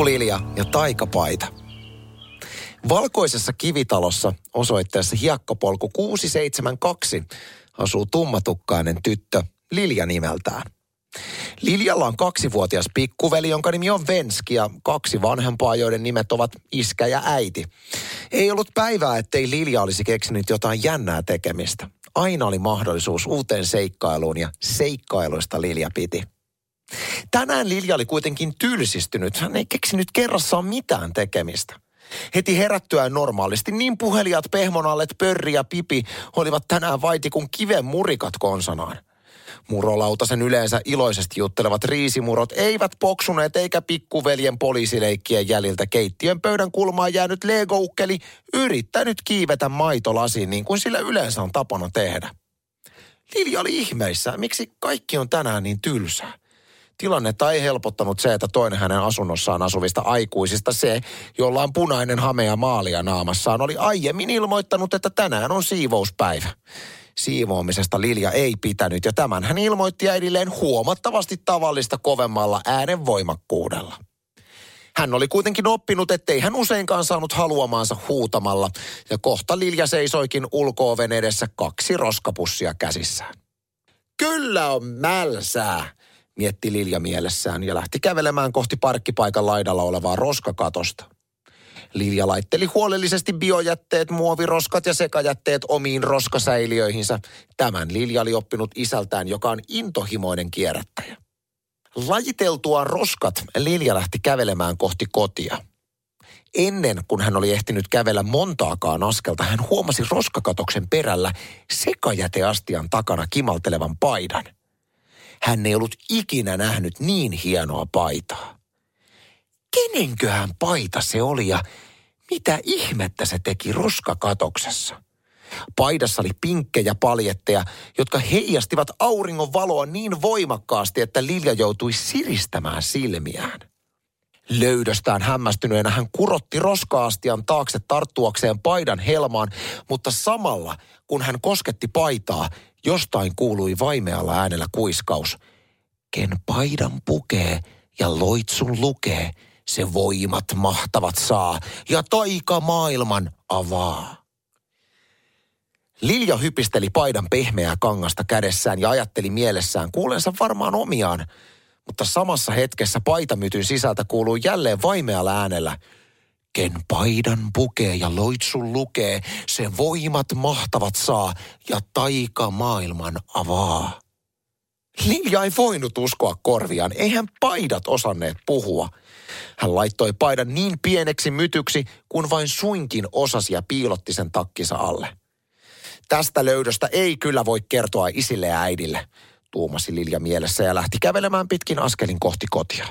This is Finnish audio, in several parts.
Pikkulilja ja taikapaita. Valkoisessa kivitalossa osoitteessa Hiekkapolku 672 asuu tummatukkainen tyttö Lilja nimeltään. Liljalla on kaksivuotias pikkuveli, jonka nimi on Venski ja kaksi vanhempaa, joiden nimet ovat iskä ja äiti. Ei ollut päivää, ettei Lilja olisi keksinyt jotain jännää tekemistä. Aina oli mahdollisuus uuteen seikkailuun ja seikkailuista Lilja piti. Tänään Lilja oli kuitenkin tylsistynyt. Hän ei keksinyt kerrassaan mitään tekemistä. Heti herättyään normaalisti niin puhelijat pehmonallet Pörri ja Pipi olivat tänään vaiti kuin kiven murikat konsanaan. Murolautasen yleensä iloisesti juttelevat riisimurot eivät poksuneet eikä pikkuveljen poliisileikkien jäljiltä keittiön pöydän kulmaan jäänyt legoukkeli yrittänyt kiivetä maitolasiin niin kuin sillä yleensä on tapana tehdä. Lilja oli ihmeissä, miksi kaikki on tänään niin tylsää. Tilannetta ei helpottanut se, että toinen hänen asunnossaan asuvista aikuisista se, jolla on punainen hame ja maalia naamassaan, oli aiemmin ilmoittanut, että tänään on siivouspäivä. Siivoamisesta Lilja ei pitänyt ja tämän hän ilmoitti äidilleen huomattavasti tavallista kovemmalla äänen voimakkuudella. Hän oli kuitenkin oppinut, ettei hän useinkaan saanut haluamaansa huutamalla, ja kohta Lilja seisoikin ulkooven edessä kaksi roskapussia käsissään. Kyllä on mälsää, mietti Lilja mielessään ja lähti kävelemään kohti parkkipaikan laidalla olevaa roskakatosta. Lilja laitteli huolellisesti biojätteet, muoviroskat ja sekajätteet omiin roskasäiliöihinsä. Tämän Lilja oli oppinut isältään, joka on intohimoinen kierrättäjä. Lajiteltua roskat Lilja lähti kävelemään kohti kotia. Ennen kuin hän oli ehtinyt kävellä montaakaan askelta, hän huomasi roskakatoksen perällä sekajäteastian takana kimaltelevan paidan. Hän ei ollut ikinä nähnyt niin hienoa paitaa kenenköhän paita se oli ja mitä ihmettä se teki roskakatoksessa. Paidassa oli pinkkejä paljetteja, jotka heijastivat auringon valoa niin voimakkaasti, että Lilja joutui siristämään silmiään. Löydöstään hämmästyneenä hän kurotti roskaastian taakse tarttuakseen paidan helmaan, mutta samalla kun hän kosketti paitaa, jostain kuului vaimealla äänellä kuiskaus. Ken paidan pukee ja loitsun lukee – se voimat mahtavat saa ja taika maailman avaa. Lilja hypisteli paidan pehmeää kangasta kädessään ja ajatteli mielessään kuulensa varmaan omiaan, mutta samassa hetkessä paitamytyn sisältä kuului jälleen vaimealla äänellä. Ken paidan pukee ja loitsun lukee, se voimat mahtavat saa ja taika maailman avaa. Lilja ei voinut uskoa korviaan, eihän paidat osanneet puhua – hän laittoi paidan niin pieneksi mytyksi, kun vain suinkin osasi ja piilotti sen takkisa alle. Tästä löydöstä ei kyllä voi kertoa isille ja äidille, tuumasi Lilja mielessä ja lähti kävelemään pitkin askelin kohti kotia.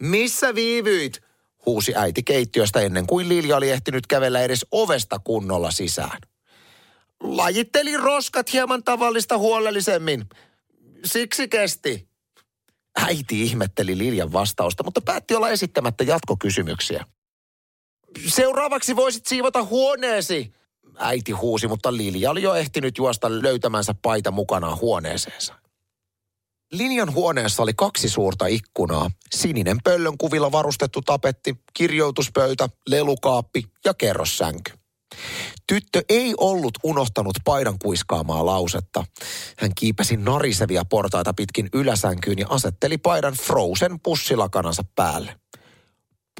Missä viivyit? huusi äiti keittiöstä ennen kuin Lilja oli ehtinyt kävellä edes ovesta kunnolla sisään. Lajittelin roskat hieman tavallista huolellisemmin. Siksi kesti, Äiti ihmetteli Liljan vastausta, mutta päätti olla esittämättä jatkokysymyksiä. Seuraavaksi voisit siivota huoneesi, äiti huusi, mutta Lilja oli jo ehtinyt juosta löytämänsä paita mukanaan huoneeseensa. Linjan huoneessa oli kaksi suurta ikkunaa, sininen pöllön kuvilla varustettu tapetti, kirjoituspöytä, lelukaappi ja kerrossänky. Tyttö ei ollut unohtanut paidan kuiskaamaa lausetta. Hän kiipesi narisevia portaita pitkin yläsänkyyn ja asetteli paidan Frozen pussilakanansa päälle.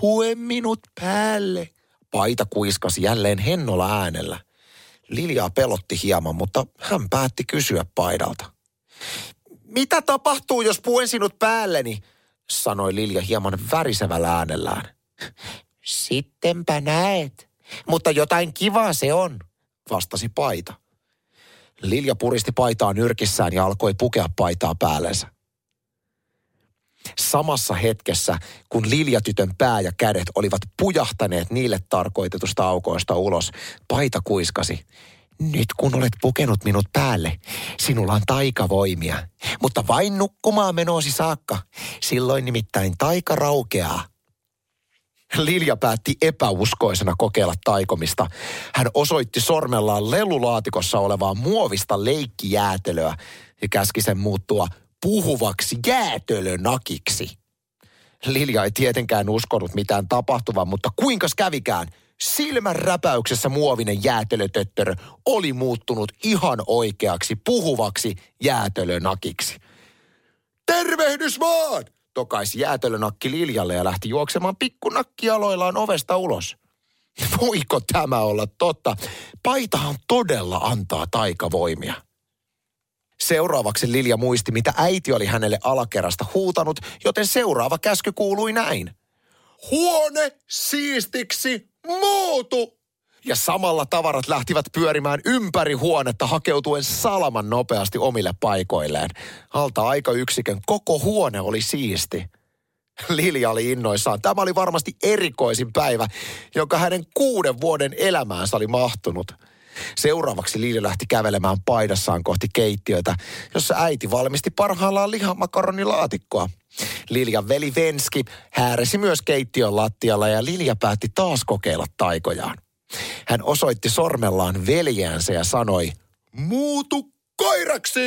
Pue minut päälle, paita kuiskasi jälleen hennolla äänellä. Liljaa pelotti hieman, mutta hän päätti kysyä paidalta. Mitä tapahtuu, jos puen sinut päälleni? sanoi Lilja hieman värisevällä äänellään. Sittenpä näet, mutta jotain kivaa se on, vastasi paita. Lilja puristi paitaa nyrkissään ja alkoi pukea paitaa päällensä. Samassa hetkessä, kun Liljatytön pää ja kädet olivat pujahtaneet niille tarkoitetusta aukoista ulos, paita kuiskasi. Nyt kun olet pukenut minut päälle, sinulla on taikavoimia, mutta vain nukkumaan menoosi saakka. Silloin nimittäin taika raukeaa. Lilja päätti epäuskoisena kokeilla taikomista. Hän osoitti sormellaan lelulaatikossa olevaa muovista leikkijäätelöä ja käski sen muuttua puhuvaksi jäätölönakiksi. Lilja ei tietenkään uskonut mitään tapahtuvan, mutta kuinka kävikään? Silmän räpäyksessä muovinen jäätelötöttörö oli muuttunut ihan oikeaksi puhuvaksi jäätelönakiksi. Tervehdys vaan! tokaisi jäätelönakki Liljalle ja lähti juoksemaan pikkunakkialoillaan ovesta ulos. Voiko tämä olla totta? Paitahan todella antaa taikavoimia. Seuraavaksi Lilja muisti, mitä äiti oli hänelle alakerrasta huutanut, joten seuraava käsky kuului näin. Huone siistiksi muutu! Ja samalla tavarat lähtivät pyörimään ympäri huonetta hakeutuen salaman nopeasti omille paikoilleen. Alta aikayksikön koko huone oli siisti. Lilja oli innoissaan. Tämä oli varmasti erikoisin päivä, jonka hänen kuuden vuoden elämäänsä oli mahtunut. Seuraavaksi Lilja lähti kävelemään paidassaan kohti keittiötä, jossa äiti valmisti parhaillaan lihamakoronilaatikkoa. Liljan veli Venski hääresi myös keittiön lattialla ja Lilja päätti taas kokeilla taikojaan. Hän osoitti sormellaan veljäänsä ja sanoi, muutu koiraksi!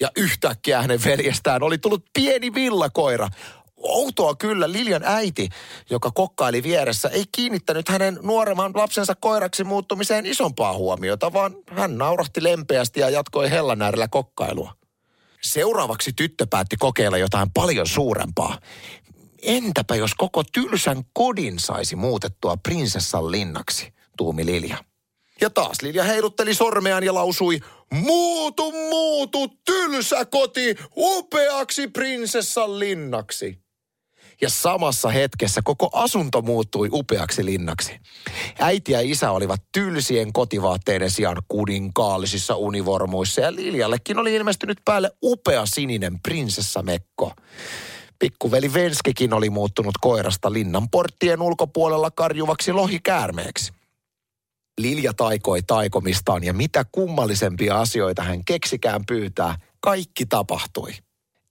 Ja yhtäkkiä hänen veljestään oli tullut pieni villakoira, outoa kyllä Liljan äiti, joka kokkaili vieressä, ei kiinnittänyt hänen nuoremman lapsensa koiraksi muuttumiseen isompaa huomiota, vaan hän naurahti lempeästi ja jatkoi hellan äärellä kokkailua. Seuraavaksi tyttö päätti kokeilla jotain paljon suurempaa. Entäpä jos koko tylsän kodin saisi muutettua prinsessan linnaksi, tuumi Lilja. Ja taas Lilja heilutteli sormeaan ja lausui, muutu, muutu, tylsä koti, upeaksi prinsessan linnaksi ja samassa hetkessä koko asunto muuttui upeaksi linnaksi. Äiti ja isä olivat tylsien kotivaatteiden sijaan kuninkaallisissa univormuissa ja Liljallekin oli ilmestynyt päälle upea sininen prinsessamekko. Pikkuveli Venskikin oli muuttunut koirasta linnan porttien ulkopuolella karjuvaksi lohikäärmeeksi. Lilja taikoi taikomistaan ja mitä kummallisempia asioita hän keksikään pyytää, kaikki tapahtui.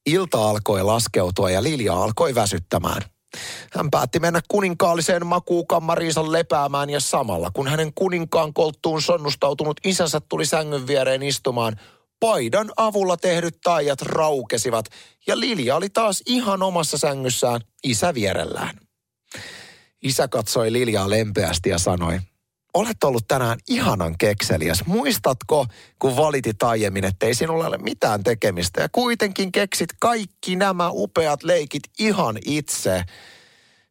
Ilta alkoi laskeutua ja Lilja alkoi väsyttämään. Hän päätti mennä kuninkaalliseen makuukammariinsa lepäämään ja samalla kun hänen kuninkaan kolttuun sonnustautunut isänsä tuli sängyn viereen istumaan, paidan avulla tehdyt taijat raukesivat ja Lilja oli taas ihan omassa sängyssään isä vierellään. Isä katsoi Liljaa lempeästi ja sanoi, olet ollut tänään ihanan kekseliäs. Muistatko, kun valitit aiemmin, että ei sinulla ole mitään tekemistä ja kuitenkin keksit kaikki nämä upeat leikit ihan itse.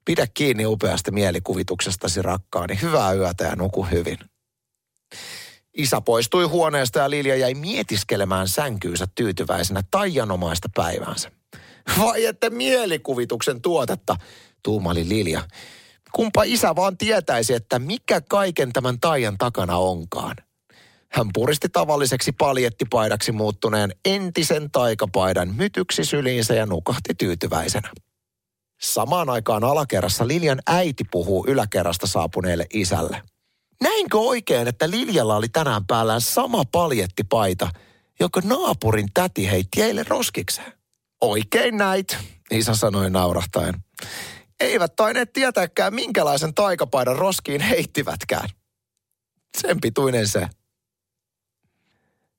Pidä kiinni upeasta mielikuvituksestasi rakkaani. Hyvää yötä ja nuku hyvin. Isä poistui huoneesta ja Lilja jäi mietiskelemään sänkyynsä tyytyväisenä taianomaista päiväänsä. Vai että mielikuvituksen tuotetta, tuumali Lilja Kumpa isä vaan tietäisi, että mikä kaiken tämän taian takana onkaan. Hän puristi tavalliseksi paljettipaidaksi muuttuneen entisen taikapaidan mytyksi syliinsä ja nukahti tyytyväisenä. Samaan aikaan alakerrassa Liljan äiti puhuu yläkerrasta saapuneelle isälle. Näinkö oikein, että Liljalla oli tänään päällään sama paljettipaita, jonka naapurin täti heitti eilen roskikseen? Oikein näit, isä sanoi naurahtaen eivät taineet tietääkään, minkälaisen taikapaidan roskiin heittivätkään. Sen pituinen se.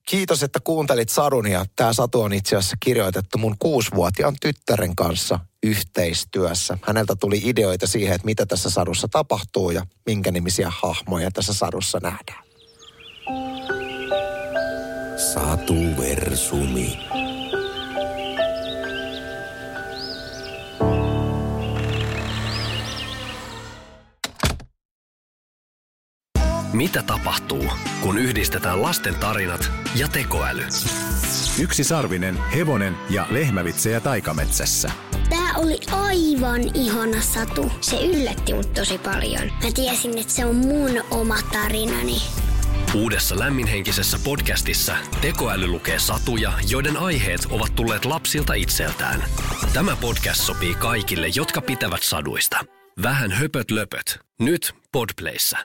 Kiitos, että kuuntelit sadun ja tämä satu on itse asiassa kirjoitettu mun kuusivuotiaan tyttären kanssa yhteistyössä. Häneltä tuli ideoita siihen, että mitä tässä sadussa tapahtuu ja minkä nimisiä hahmoja tässä sadussa nähdään. Satu Versumi. Mitä tapahtuu, kun yhdistetään lasten tarinat ja tekoäly? Yksi sarvinen, hevonen ja lehmävitsejä taikametsässä. Tämä oli aivan ihana satu. Se yllätti mut tosi paljon. Mä tiesin, että se on mun oma tarinani. Uudessa lämminhenkisessä podcastissa tekoäly lukee satuja, joiden aiheet ovat tulleet lapsilta itseltään. Tämä podcast sopii kaikille, jotka pitävät saduista. Vähän höpöt löpöt. Nyt Podplayssä.